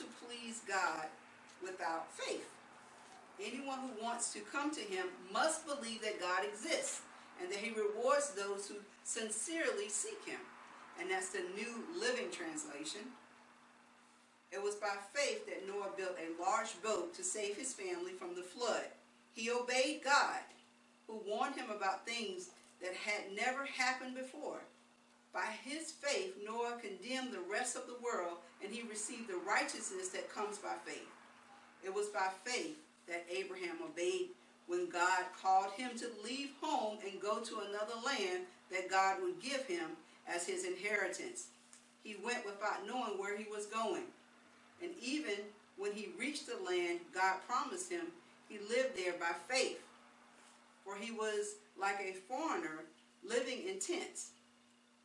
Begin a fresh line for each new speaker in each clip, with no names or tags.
to please God without faith. Anyone who wants to come to him must believe that God exists and that he rewards those who sincerely seek him. And that's the New Living Translation. It was by faith that Noah built a large boat to save his family from the flood. He obeyed God, who warned him about things that had never happened before. By his faith, Noah condemned the rest of the world, and he received the righteousness that comes by faith. It was by faith that Abraham obeyed when God called him to leave home and go to another land that God would give him as his inheritance. He went without knowing where he was going. And even when he reached the land God promised him, he lived there by faith. For he was like a foreigner living in tents.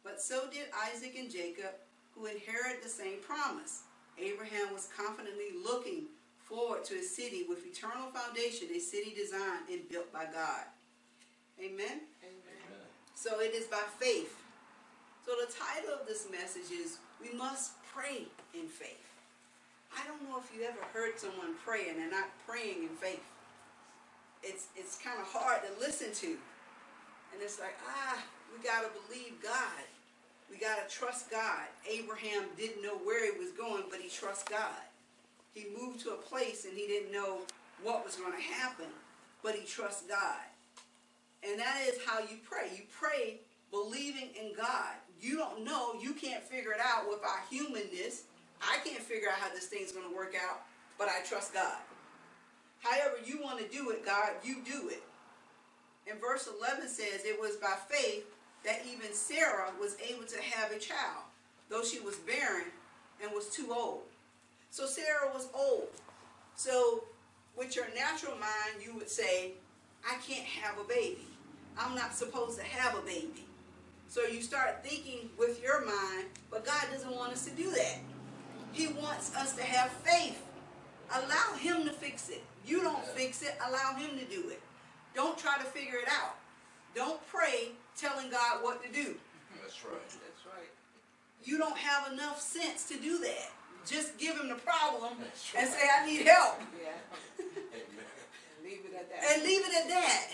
But so did Isaac and Jacob, who inherit the same promise. Abraham was confidently looking forward to a city with eternal foundation, a city designed and built by God.
Amen?
Amen. So it is by faith. So the title of this message is We Must Pray in Faith. I don't know if you ever heard someone pray and they're not praying in faith. It's, it's kind of hard to listen to. And it's like, ah, we got to believe God. We got to trust God. Abraham didn't know where he was going, but he trusts God. He moved to a place and he didn't know what was going to happen, but he trusts God. And that is how you pray. You pray believing in God. You don't know, you can't figure it out with our humanness. I can't figure out how this thing's going to work out, but I trust God. However, you want to do it, God, you do it. And verse 11 says, It was by faith that even Sarah was able to have a child, though she was barren and was too old. So Sarah was old. So with your natural mind, you would say, I can't have a baby. I'm not supposed to have a baby. So you start thinking with your mind, but God doesn't want us to do that. He wants us to have faith. Allow Him to fix it. You don't fix it, allow Him to do it. Don't try to figure it out. Don't pray telling God what to do.
That's right. That's right.
You don't have enough sense to do that. Just give him the problem right. and say, I need help. Yeah. leave it at that. And leave it at that.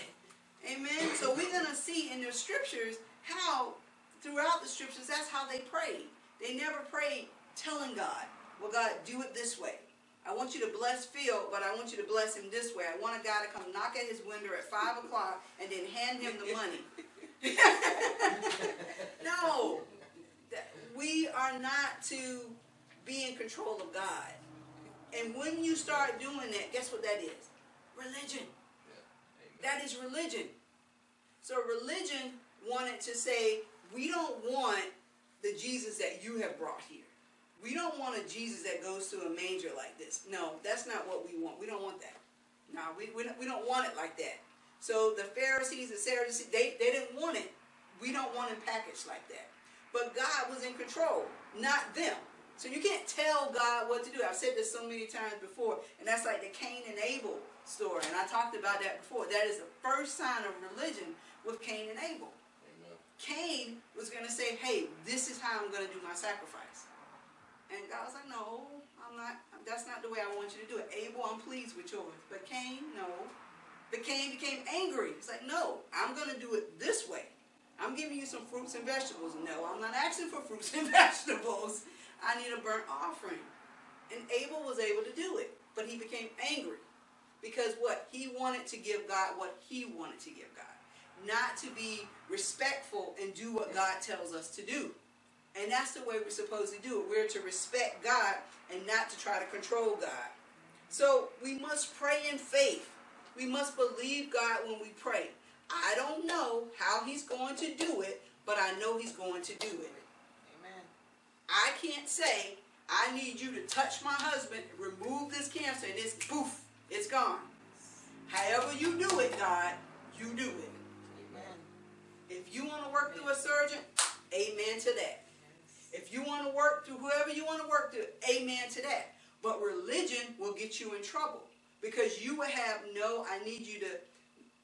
Amen. So we're going to see in the scriptures how, throughout the scriptures, that's how they prayed. They never prayed telling God, well, God, do it this way. I want you to bless Phil, but I want you to bless him this way. I want a guy to come knock at his window at 5 o'clock and then hand him the money. no, we are not to be in control of God. And when you start doing that, guess what that is? Religion. Yeah. That is religion. So religion wanted to say, we don't want the Jesus that you have brought here. We don't want a Jesus that goes to a manger like this. No, that's not what we want. We don't want that. No, we, we, don't, we don't want it like that. So the Pharisees and Sadducees, they, they didn't want it. We don't want it packaged like that. But God was in control, not them. So you can't tell God what to do. I've said this so many times before, and that's like the Cain and Abel story, and I talked about that before. That is the first sign of religion with Cain and Abel. Amen. Cain was going to say, hey, this is how I'm going to do my sacrifice. And God was like, no, I'm not. That's not the way I want you to do it. Abel, I'm pleased with yours. But Cain, no. The became angry. He's like, no, I'm going to do it this way. I'm giving you some fruits and vegetables. No, I'm not asking for fruits and vegetables. I need a burnt offering. And Abel was able to do it, but he became angry because what? He wanted to give God what he wanted to give God, not to be respectful and do what God tells us to do. And that's the way we're supposed to do it. We're to respect God and not to try to control God. So we must pray in faith we must believe God when we pray. I don't know how he's going to do it, but I know he's going to do it. Amen. I can't say, I need you to touch my husband, remove this cancer, and it's poof, it's gone. However you do it, God, you do it. Amen. If you want to work through a surgeon, amen to that. If you want to work through whoever you want to work through, amen to that. But religion will get you in trouble because you will have no, I need you to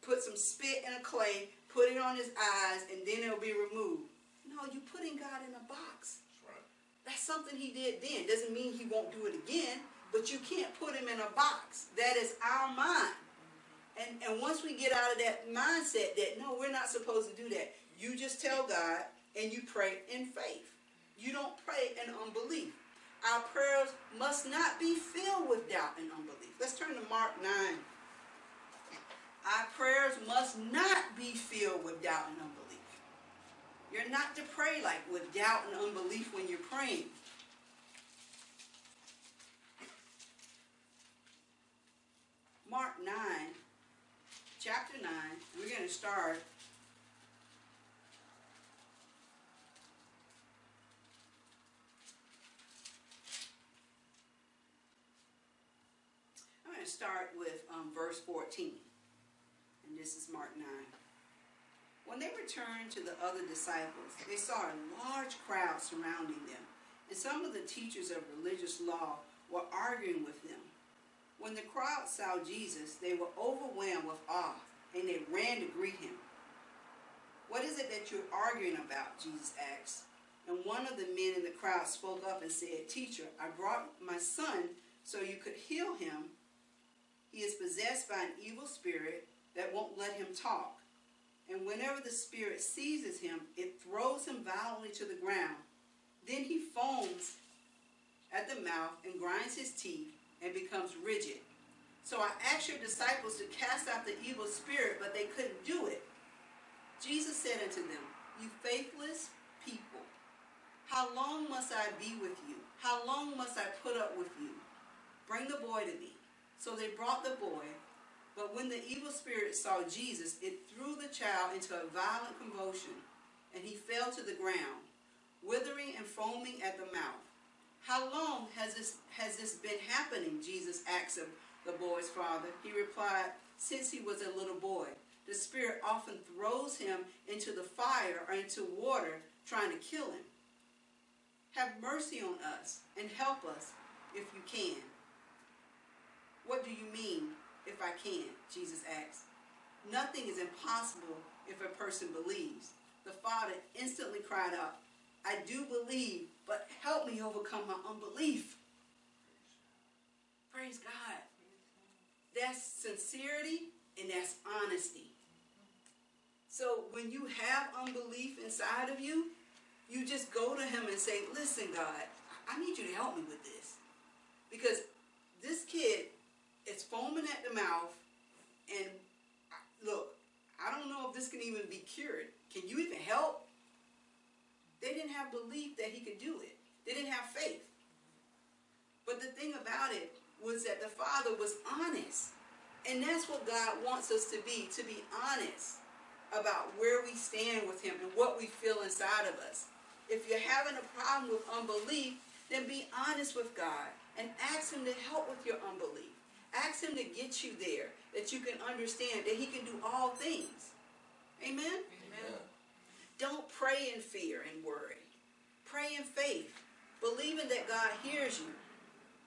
put some spit in a clay, put it on his eyes, and then it'll be removed. No, you're putting God in a box. That's, That's something he did then. Doesn't mean he won't do it again, but you can't put him in a box. That is our mind. And, and once we get out of that mindset that, no, we're not supposed to do that, you just tell God and you pray in faith. You don't pray in unbelief. Our prayers must not be filled with doubt and unbelief. Let's turn to Mark 9. Our prayers must not be filled with doubt and unbelief. You're not to pray like with doubt and unbelief when you're praying. Mark 9, chapter 9, we're going to start start with um, verse 14. And this is Mark 9. When they returned to the other disciples, they saw a large crowd surrounding them, and some of the teachers of religious law were arguing with them. When the crowd saw Jesus, they were overwhelmed with awe, and they ran to greet him. What is it that you're arguing about? Jesus asked. And one of the men in the crowd spoke up and said, Teacher, I brought my son so you could heal him he is possessed by an evil spirit that won't let him talk. And whenever the spirit seizes him, it throws him violently to the ground. Then he foams at the mouth and grinds his teeth and becomes rigid. So I asked your disciples to cast out the evil spirit, but they couldn't do it. Jesus said unto them, You faithless people, how long must I be with you? How long must I put up with you? Bring the boy to me. So they brought the boy, but when the evil spirit saw Jesus, it threw the child into a violent convulsion, and he fell to the ground, withering and foaming at the mouth. How long has this, has this been happening? Jesus asked him, the boy's father. He replied, Since he was a little boy. The spirit often throws him into the fire or into water, trying to kill him. Have mercy on us and help us if you can. What do you mean, if I can? Jesus asked. Nothing is impossible if a person believes. The father instantly cried out, I do believe, but help me overcome my unbelief. Praise God. That's sincerity and that's honesty. So when you have unbelief inside of you, you just go to him and say, Listen, God, I need you to help me with this. Because this kid it's foaming at the mouth. And look, I don't know if this can even be cured. Can you even help? They didn't have belief that he could do it. They didn't have faith. But the thing about it was that the father was honest. And that's what God wants us to be, to be honest about where we stand with him and what we feel inside of us. If you're having a problem with unbelief, then be honest with God and ask him to help with your unbelief. Ask him to get you there, that you can understand that he can do all things. Amen? Amen. Don't pray in fear and worry. Pray in faith, believing that God hears you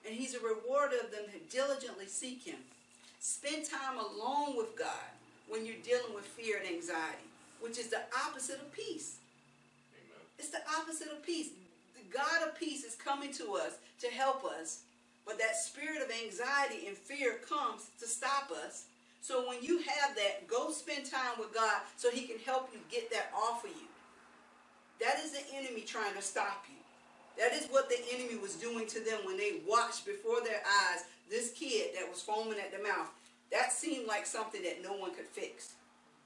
and he's a rewarder of them who diligently seek him. Spend time alone with God when you're dealing with fear and anxiety, which is the opposite of peace. Amen. It's the opposite of peace. The God of peace is coming to us to help us but that spirit of anxiety and fear comes to stop us. So when you have that, go spend time with God so he can help you get that off of you. That is the enemy trying to stop you. That is what the enemy was doing to them when they watched before their eyes this kid that was foaming at the mouth. That seemed like something that no one could fix.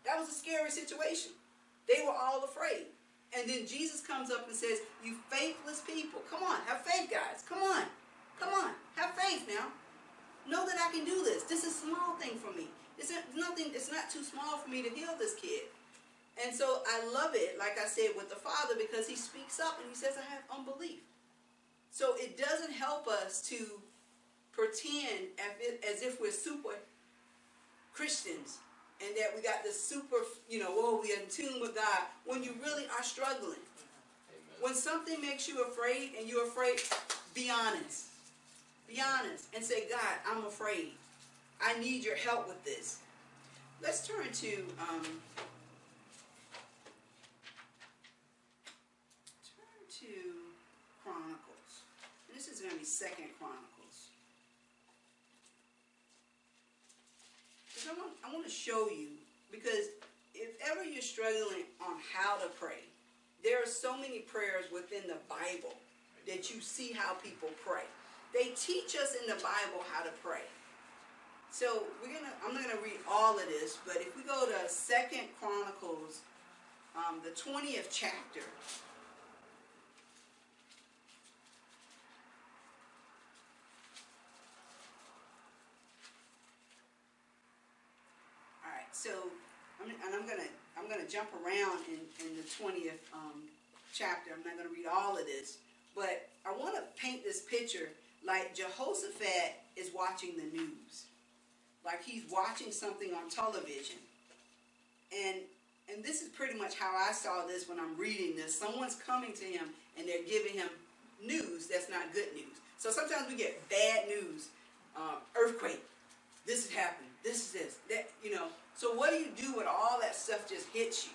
That was a scary situation. They were all afraid. And then Jesus comes up and says, You faithless people, come on, have faith, guys, come on. Come on, have faith now. Know that I can do this. This is a small thing for me. It's nothing. It's not too small for me to heal this kid. And so I love it, like I said, with the father because he speaks up and he says, I have unbelief. So it doesn't help us to pretend as if we're super Christians and that we got this super, you know, oh, we're in tune with God when you really are struggling. Amen. When something makes you afraid and you're afraid, be honest. Be honest and say, God, I'm afraid. I need your help with this. Let's turn to um, turn to Chronicles. this is going to be Second Chronicles. Because I want, I want to show you, because if ever you're struggling on how to pray, there are so many prayers within the Bible that you see how people pray. They teach us in the Bible how to pray. So we're gonna I'm not gonna read all of this, but if we go to Second Chronicles, um, the 20th chapter. All right, so I'm, and I'm gonna I'm gonna jump around in, in the 20th um, chapter. I'm not gonna read all of this, but I want to paint this picture like Jehoshaphat is watching the news. Like he's watching something on television. And and this is pretty much how I saw this when I'm reading this. Someone's coming to him and they're giving him news that's not good news. So sometimes we get bad news, um, earthquake, this is happening, this is this, that, you know. So what do you do when all that stuff just hits you?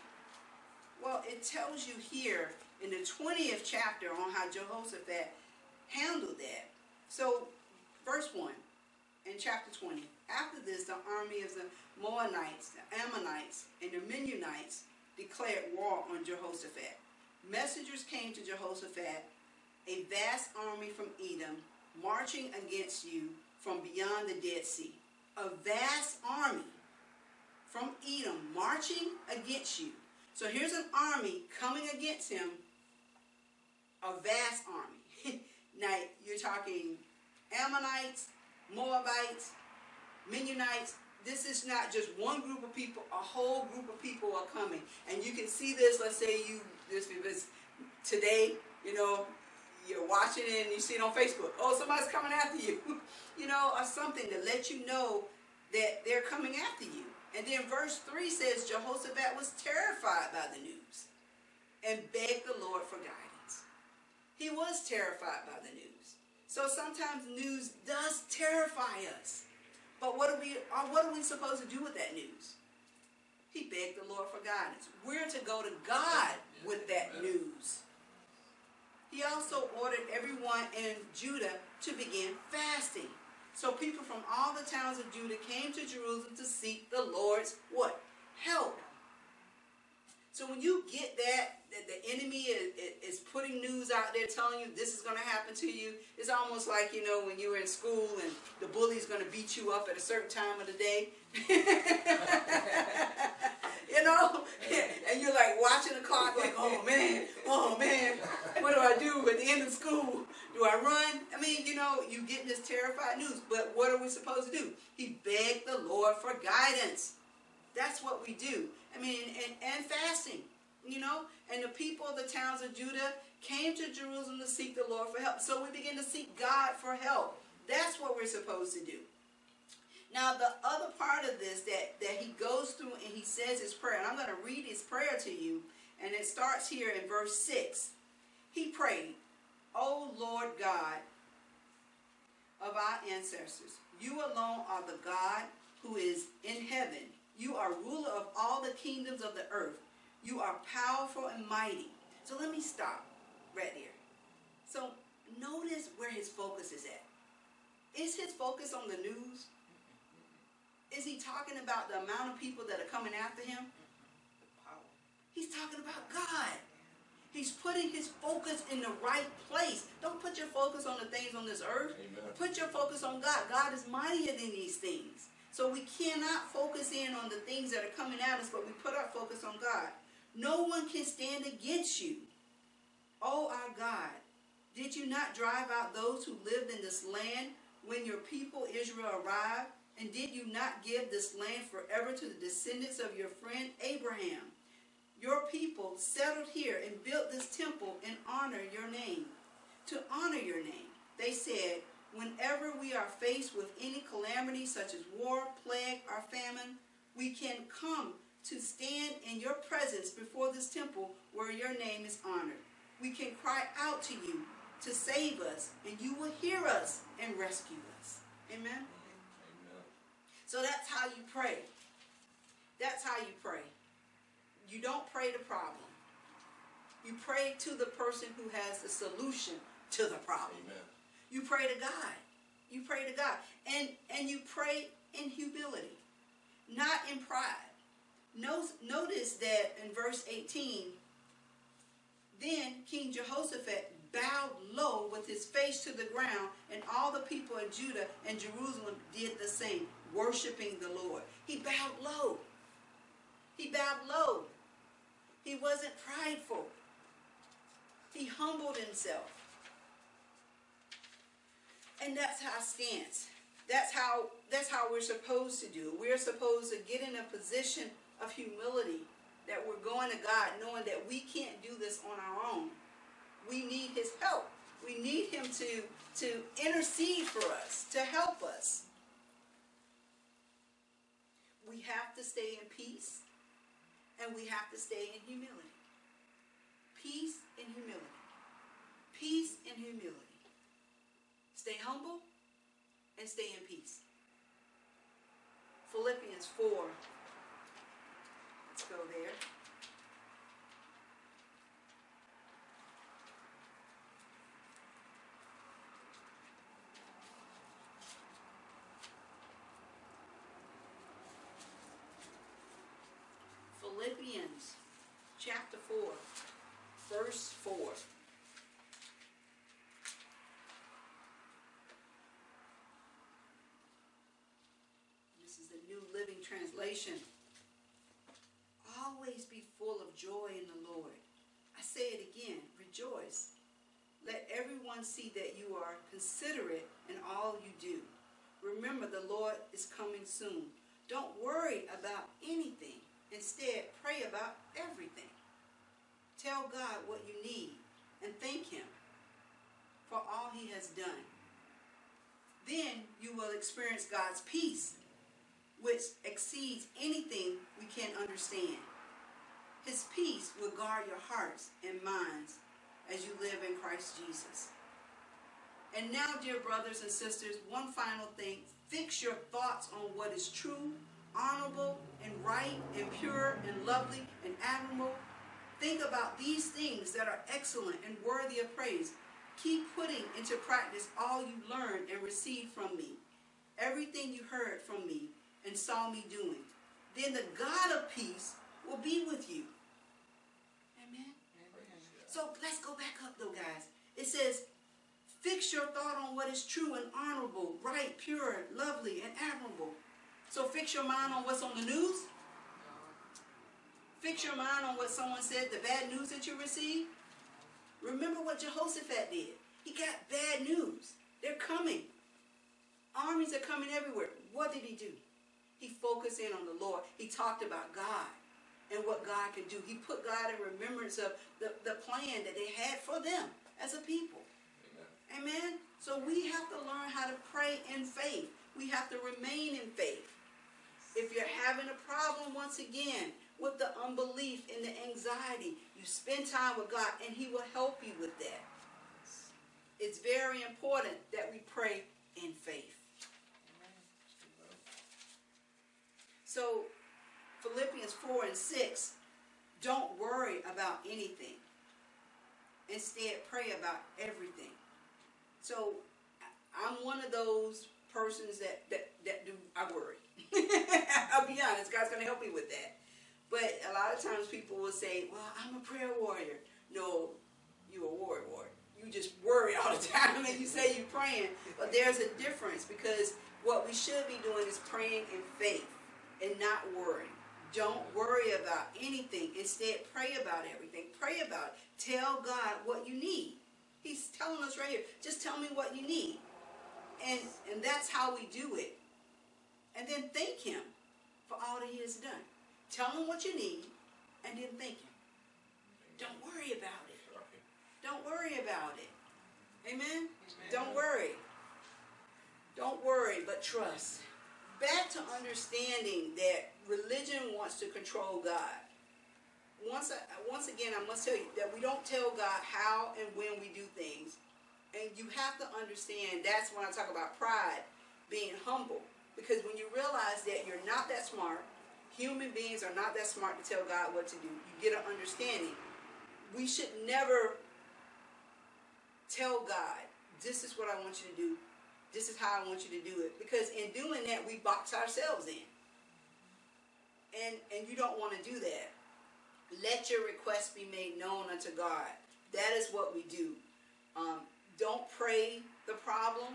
Well, it tells you here in the 20th chapter on how Jehoshaphat chapter 20. After this, the army of the Moabites, the Ammonites, and the Mennonites declared war on Jehoshaphat. Messengers came to Jehoshaphat, a vast army from Edom, marching against you from beyond the Dead Sea. A vast army from Edom marching against you. So here's an army coming against him, a vast army. now you're talking Ammonites, Moabites, Mennonites. This is not just one group of people, a whole group of people are coming. And you can see this, let's say you, this because today, you know, you're watching it and you see it on Facebook. Oh, somebody's coming after you, you know, or something to let you know that they're coming after you. And then verse 3 says Jehoshaphat was terrified by the news and begged the Lord for guidance. He was terrified by the news. So sometimes news does terrify us. But what are we, uh, what are we supposed to do with that news? He begged the Lord for guidance. We're to go to God with that news. He also ordered everyone in Judah to begin fasting. So people from all the towns of Judah came to Jerusalem to seek the Lord's what? Help. So when you get that, that the enemy is, is putting news out there telling you this is going to happen to you, it's almost like, you know, when you were in school and the bully's going to beat you up at a certain time of the day. you know? And you're like watching the clock like, oh man, oh man, what do I do at the end of school? Do I run? I mean, you know, you get this terrified news, but what are we supposed to do? He begged the Lord for guidance. That's what we do. I mean, and, and fasting, you know. And the people of the towns of Judah came to Jerusalem to seek the Lord for help. So we begin to seek God for help. That's what we're supposed to do. Now, the other part of this that, that he goes through and he says his prayer, and I'm going to read his prayer to you, and it starts here in verse 6. He prayed, O Lord God of our ancestors, you alone are the God who is in heaven you are ruler of all the kingdoms of the earth. You are powerful and mighty. So let me stop right there. So notice where his focus is at. Is his focus on the news? Is he talking about the amount of people that are coming after him? He's talking about God. He's putting his focus in the right place. Don't put your focus on the things on this earth. Amen. Put your focus on God. God is mightier than these things. So we cannot focus in on the things that are coming at us, but we put our focus on God. No one can stand against you. O oh, our God, did you not drive out those who lived in this land when your people Israel arrived? And did you not give this land forever to the descendants of your friend Abraham? Your people settled here and built this temple in honor your name. To honor your name, they said, whenever are faced with any calamity such as war, plague, or famine, we can come to stand in your presence before this temple where your name is honored. We can cry out to you to save us, and you will hear us and rescue us. Amen? Amen. So that's how you pray. That's how you pray. You don't pray the problem. You pray to the person who has the solution to the problem. Amen. You pray to God. You pray to God. And, and you pray in humility, not in pride. Notice that in verse 18, then King Jehoshaphat bowed low with his face to the ground, and all the people of Judah and Jerusalem did the same, worshiping the Lord. He bowed low. He bowed low. He wasn't prideful. He humbled himself. And that's our stance. That's how, that's how we're supposed to do. We're supposed to get in a position of humility that we're going to God knowing that we can't do this on our own. We need his help. We need him to, to intercede for us, to help us. We have to stay in peace and we have to stay in humility. Peace and humility. Peace and humility. Stay humble and stay in peace. Philippians 4. Let's go there. Always be full of joy in the Lord. I say it again, rejoice. Let everyone see that you are considerate in all you do. Remember, the Lord is coming soon. Don't worry about anything. Instead, pray about everything. Tell God what you need and thank Him for all He has done. Then you will experience God's peace which exceeds anything we can understand. His peace will guard your hearts and minds as you live in Christ Jesus. And now, dear brothers and sisters, one final thing. Fix your thoughts on what is true, honorable, and right, and pure, and lovely, and admirable. Think about these things that are excellent and worthy of praise. Keep putting into practice all you learned and received from me, everything you heard from me, and saw me doing. Then the God of peace will be with you. Amen. Amen. So let's go back up though, guys. It says, fix your thought on what is true and honorable, right, pure, lovely, and admirable. So fix your mind on what's on the news. Fix your mind on what someone said, the bad news that you received. Remember what Jehoshaphat did. He got bad news. They're coming. Armies are coming everywhere. What did he do? He focused in on the Lord. He talked about God and what God can do. He put God in remembrance of the, the plan that they had for them as a people. Amen. Amen. So we have to learn how to pray in faith. We have to remain in faith. If you're having a problem once again with the unbelief and the anxiety, you spend time with God and He will help you with that. It's very important that we pray in faith. So Philippians 4 and 6, don't worry about anything. Instead, pray about everything. So I'm one of those persons that, that, that do, I worry. I'll be honest, God's going to help me with that. But a lot of times people will say, well, I'm a prayer warrior. No, you're a worry warrior. You just worry all the time and you say you're praying. But there's a difference because what we should be doing is praying in faith and not worrying. Don't worry about anything. Instead, pray about everything. Pray about it. Tell God what you need. He's telling us right here, just tell me what you need. And, and that's how we do it. And then thank Him for all that He has done. Tell Him what you need and then thank Him. Don't worry about it. Don't worry about it. Amen? Amen. Don't worry. Don't worry, but trust back to understanding that religion wants to control God. Once, I, once again, I must tell you that we don't tell God how and when we do things. And you have to understand that's when I talk about pride, being humble. Because when you realize that you're not that smart, human beings are not that smart to tell God what to do. You get an understanding. We should never tell God, this is what I want you to do. This is how I want you to do it. Because in doing that, we box ourselves in. And, and you don't want to do that. Let your request be made known unto God. That is what we do. Um, don't pray the problem,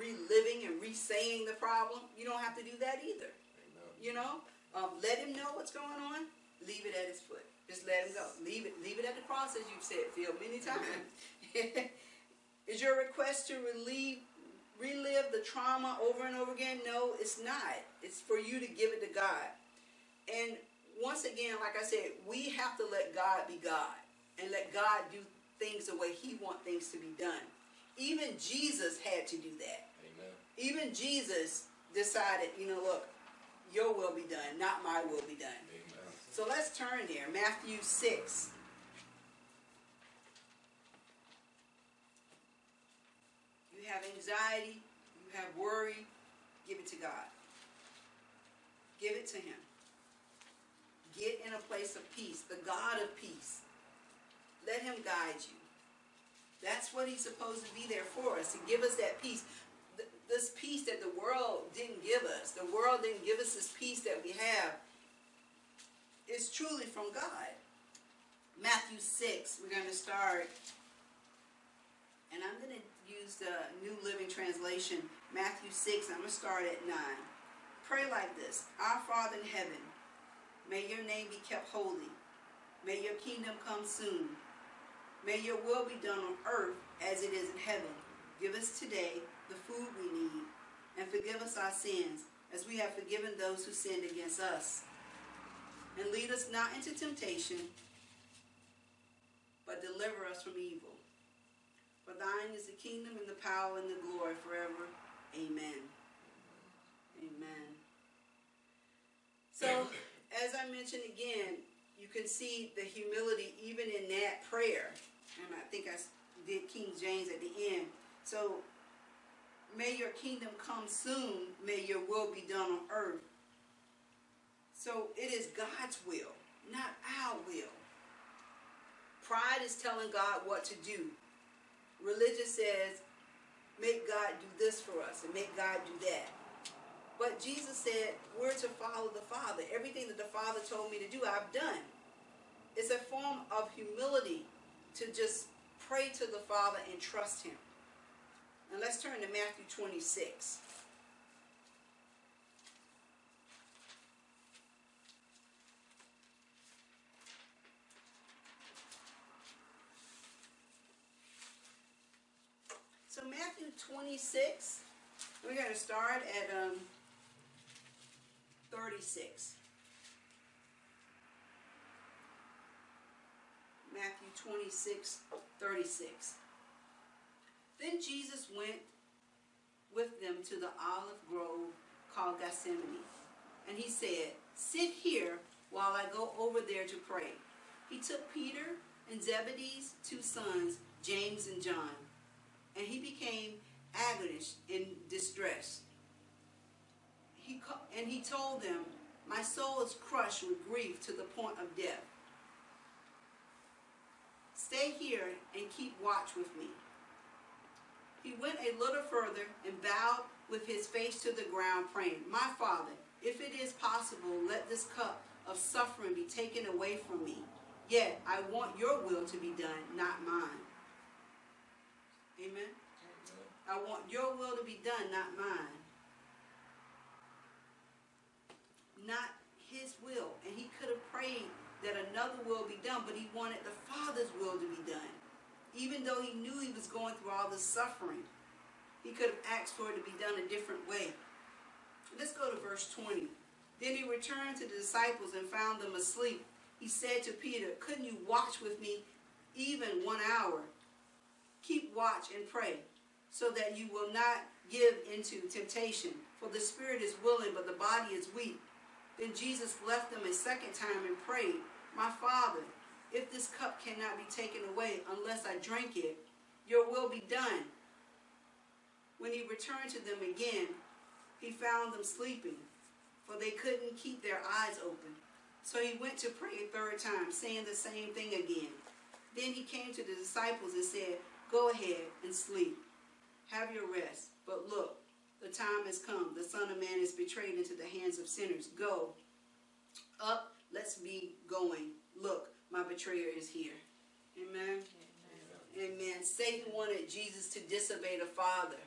reliving and re-saying the problem. You don't have to do that either. Amen. You know, um, let him know what's going on. Leave it at his foot. Just let him go. Leave it. Leave it at the cross, as you've said, Phil, many times. is your request to relieve relive the trauma over and over again? No, it's not. It's for you to give it to God. And once again, like I said, we have to let God be God and let God do things the way He wants things to be done. Even Jesus had to do that. Amen. Even Jesus decided, you know, look, your will be done, not my will be done. Amen. So let's turn there. Matthew 6. you have anxiety, you have worry, give it to God. Give it to Him. Get in a place of peace, the God of peace. Let Him guide you. That's what He's supposed to be there for us, to give us that peace. Th this peace that the world didn't give us, the world didn't give us this peace that we have, is truly from God. Matthew 6, we're going to start. And I'm going to use the New Living Translation, Matthew 6. I'm going to start at 9. Pray like this Our Father in heaven, may your name be kept holy. May your kingdom come soon. May your will be done on earth as it is in heaven. Give us today the food we need and forgive us our sins as we have forgiven those who sinned against us. And lead us not into temptation, but deliver us from evil. For thine is the kingdom and the power and the glory forever. Amen. Amen. So, as I mentioned again, you can see the humility even in that prayer. And I think I did King James at the end. So, may your kingdom come soon. May your will be done on earth. So, it is God's will, not our will. Pride is telling God what to do. Religion says, make God do this for us and make God do that. But Jesus said, we're to follow the Father. Everything that the Father told me to do, I've done. It's a form of humility to just pray to the Father and trust Him. And let's turn to Matthew 26. So Matthew 26, we're going to start at um, 36. Matthew 26, 36. Then Jesus went with them to the olive grove called Gethsemane. And he said, Sit here while I go over there to pray. He took Peter and Zebedee's two sons, James and John, and he became agonist in distress. He and he told them, My soul is crushed with grief to the point of death. Stay here and keep watch with me. He went a little further and bowed with his face to the ground, praying, My Father, if it is possible, let this cup of suffering be taken away from me. Yet I want your will to be done, not mine. Amen. Amen. I want your will to be done, not mine. Not his will. And he could have prayed that another will be done, but he wanted the Father's will to be done. Even though he knew he was going through all the suffering, he could have asked for it to be done a different way. Let's go to verse 20. Then he returned to the disciples and found them asleep. He said to Peter, Couldn't you watch with me even one hour? Keep watch and pray, so that you will not give into temptation. For the spirit is willing, but the body is weak. Then Jesus left them a second time and prayed, My Father, if this cup cannot be taken away unless I drink it, your will be done. When he returned to them again, he found them sleeping, for they couldn't keep their eyes open. So he went to pray a third time, saying the same thing again. Then he came to the disciples and said, Go ahead and sleep. Have your rest. But look, the time has come. The Son of Man is betrayed into the hands of sinners. Go up. Let's be going. Look, my betrayer is here. Amen. Amen. Amen. Satan wanted Jesus to disobey the Father.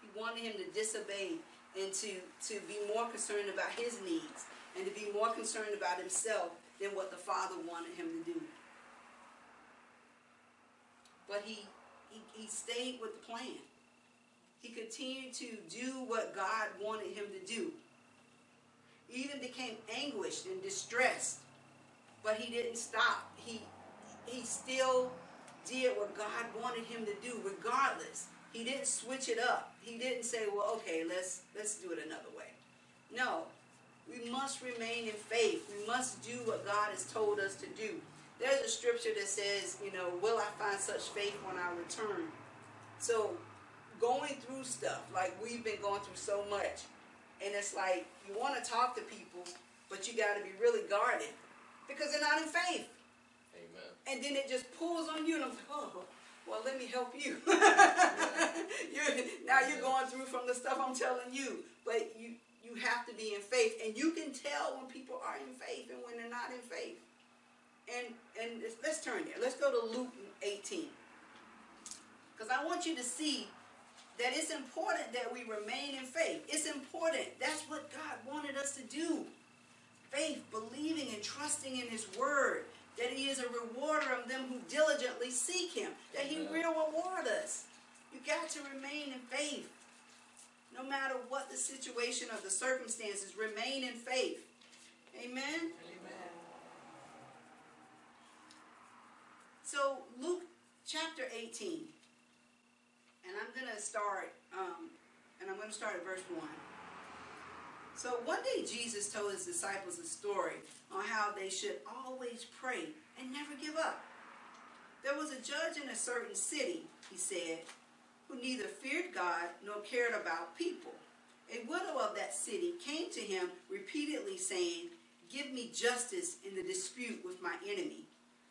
He wanted him to disobey and to, to be more concerned about his needs and to be more concerned about himself than what the Father wanted him to do. But he, he, he stayed with the plan. He continued to do what God wanted him to do. Even became anguished and distressed. But he didn't stop. He, he still did what God wanted him to do regardless. He didn't switch it up. He didn't say, well, okay, let's, let's do it another way. No, we must remain in faith. We must do what God has told us to do. There's a scripture that says, you know, will I find such faith when I return? So going through stuff, like we've been going through so much, and it's like you want to talk to people, but you got to be really guarded because they're not in faith. Amen. And then it just pulls on you, and I'm like, oh, well, let me help you. you're, now you're going through from the stuff I'm telling you, but you you have to be in faith, and you can tell when people are in faith and when they're not in faith and and let's turn there. Let's go to Luke 18. Because I want you to see that it's important that we remain in faith. It's important. That's what God wanted us to do. Faith, believing and trusting in His Word, that He is a rewarder of them who diligently seek Him, that He will reward us. You got to remain in faith. No matter what the situation or the circumstances, remain in faith. Amen? So Luke chapter 18, and I'm going to start, um, and I'm going to start at verse 1. So one day Jesus told his disciples a story on how they should always pray and never give up. There was a judge in a certain city, he said, who neither feared God nor cared about people. A widow of that city came to him repeatedly saying, Give me justice in the dispute with my enemy.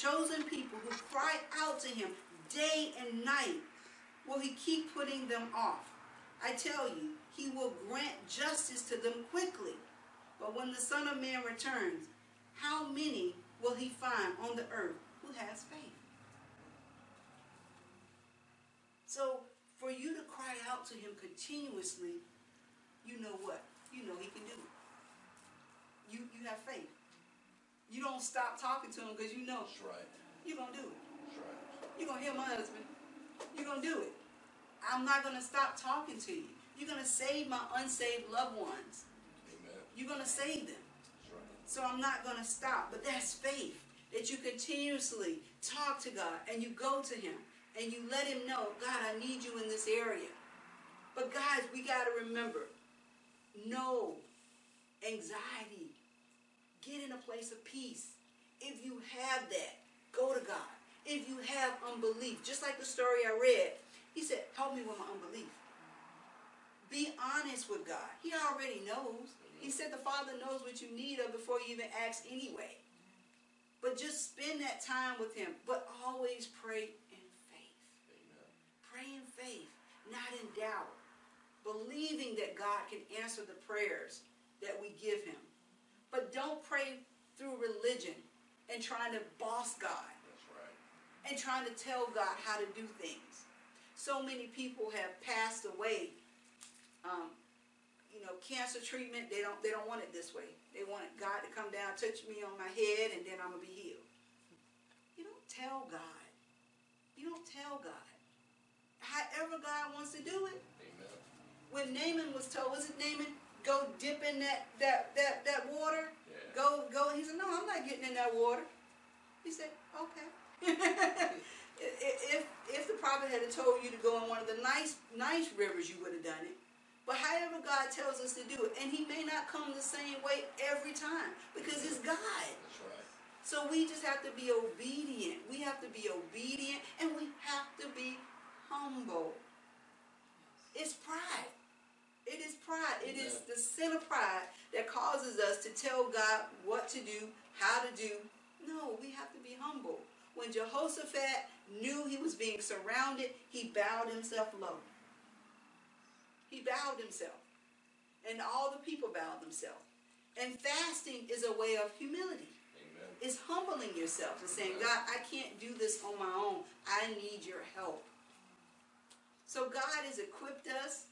chosen people who cry out to him day and night, will he keep putting them off? I tell you, he will grant justice to them quickly. But when the Son of Man returns, how many will he find on the earth who has faith? So for you to cry out to him continuously, you know what? You know he can do it. You, you have faith you don't stop talking to him because you know
That's right.
you're going to do it. That's right. You're going to hear my husband. You're going to do it. I'm not going to stop talking to you. You're going to save my unsaved loved ones. Amen. You're going to save them. So I'm not going to stop. But that's faith that you continuously talk to God and you go to Him and you let Him know, God, I need you in this area. But guys, we got to remember no anxiety Get in a place of peace. If you have that, go to God. If you have unbelief, just like the story I read, he said, help me with my unbelief. Be honest with God. He already knows. He said the Father knows what you need of before you even ask anyway. But just spend that time with him. But always pray in faith. Amen. Pray in faith, not in doubt. Believing that God can answer the prayers that we give him. But don't pray through religion and trying to boss God. That's right. And trying to tell God how to do things. So many people have passed away. Um, you know, cancer treatment, they don't they don't want it this way. They want God to come down, touch me on my head, and then I'm gonna be healed. You don't tell God. You don't tell God. However God wants to do it. Amen. When Naaman was told, was it Naaman? go dip in that that that that water. Yeah. Go go. He said, no, I'm not getting in that water. He said, okay. if if the prophet had told you to go in one of the nice nice rivers, you would have done it. But however God tells us to do it, and He may not come the same way every time because it's God. That's right. So we just have to be obedient. We have to be obedient, and we have to be humble. It's pride. It is pride. It is the sin of pride that causes us to tell God what to do, how to do. No, we have to be humble. When Jehoshaphat knew he was being surrounded, he bowed himself low. He bowed himself. And all the people bowed themselves. And fasting is a way of humility. Amen. It's humbling yourself and saying, God, I can't do this on my own. I need your help. So God has equipped us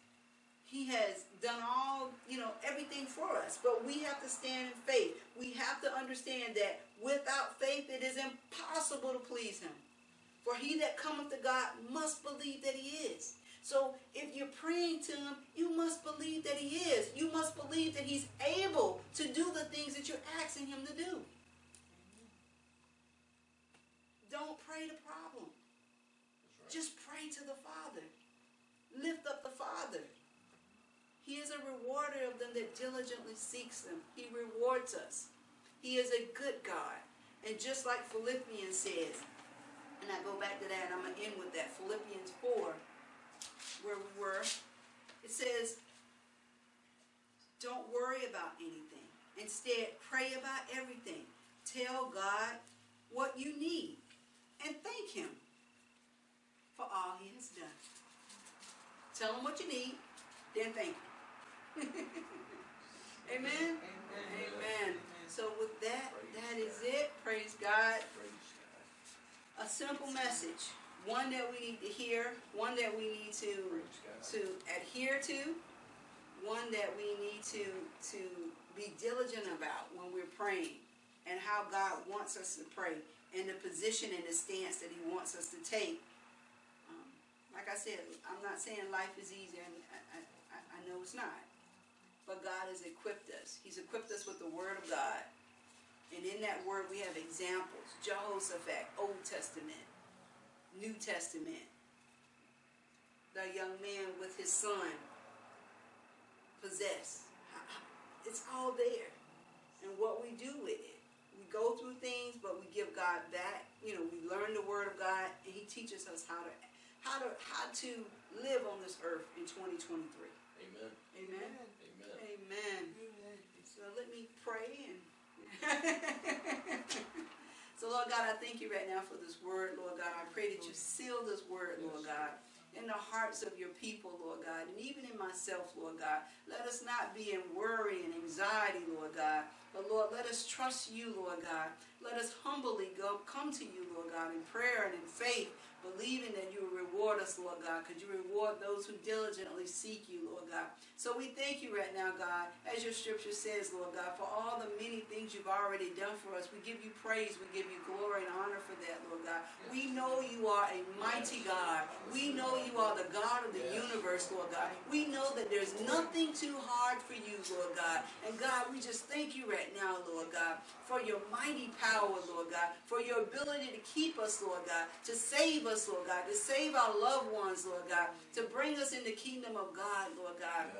he has done all, you know, everything for us. But we have to stand in faith. We have to understand that without faith it is impossible to please him. For he that cometh to God must believe that he is. So if you're praying to him, you must believe that he is. You must believe that he's able to do the things that you're asking him to do. Don't pray the problem. Right. Just pray to the Father. Lift up the Father. He is a rewarder of them that diligently seeks them. He rewards us. He is a good God. And just like Philippians says, and I go back to that I'm going to end with that, Philippians 4, where we were, it says, don't worry about anything. Instead, pray about everything. Tell God what you need and thank Him for all He has done. Tell Him what you need, then thank Him. Amen? Amen. Amen. So with that, that is it. Praise God. A simple message. One that we need to hear, one that we need to to adhere to, one that we need to to be diligent about when we're praying and how God wants us to pray and the position and the stance that he wants us to take. Um, like I said, I'm not saying life is easy, and I, I, I know it's not but God has equipped us. He's equipped us with the Word of God. And in that Word, we have examples Jehoshaphat, Old Testament, New Testament. The young man with his son, possessed. It's all there. And what we do with it. We go through things, but we give God back. You know, we learn the Word of God, and He teaches us how to how to how to live on this earth in 2023.
Amen. Amen.
Amen.
Amen. So
let me pray and so Lord God, I thank you right now for this word, Lord God. I pray that you seal this word, Lord God in the hearts of your people, Lord God, and even in myself, Lord God. Let us not be in worry and anxiety, Lord God, but Lord, let us trust you, Lord God. Let us humbly go come to you, Lord God, in prayer and in faith, believing that you will reward us, Lord God, could you reward those who diligently seek you, Lord God. So we thank you right now, God, as your scripture says, Lord God, for all the many things you've already done for us. We give you praise, we give you glory and honor for that, Lord God. We know you are a mighty God. We know you are the God of the universe, Lord God. We know that there's nothing too hard for you, Lord God. And God, we just thank you right now, Lord God, for your mighty power, Lord God, for your ability to keep us, Lord God, to save us, Lord God, to save our loved ones, Lord God, to bring us in the kingdom of God, Lord God.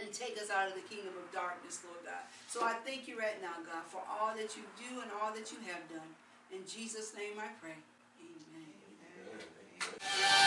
and take us out of the kingdom of darkness, Lord God. So I thank you right now, God, for all that you do and all that you have done. In Jesus' name I pray. Amen. Amen. Amen.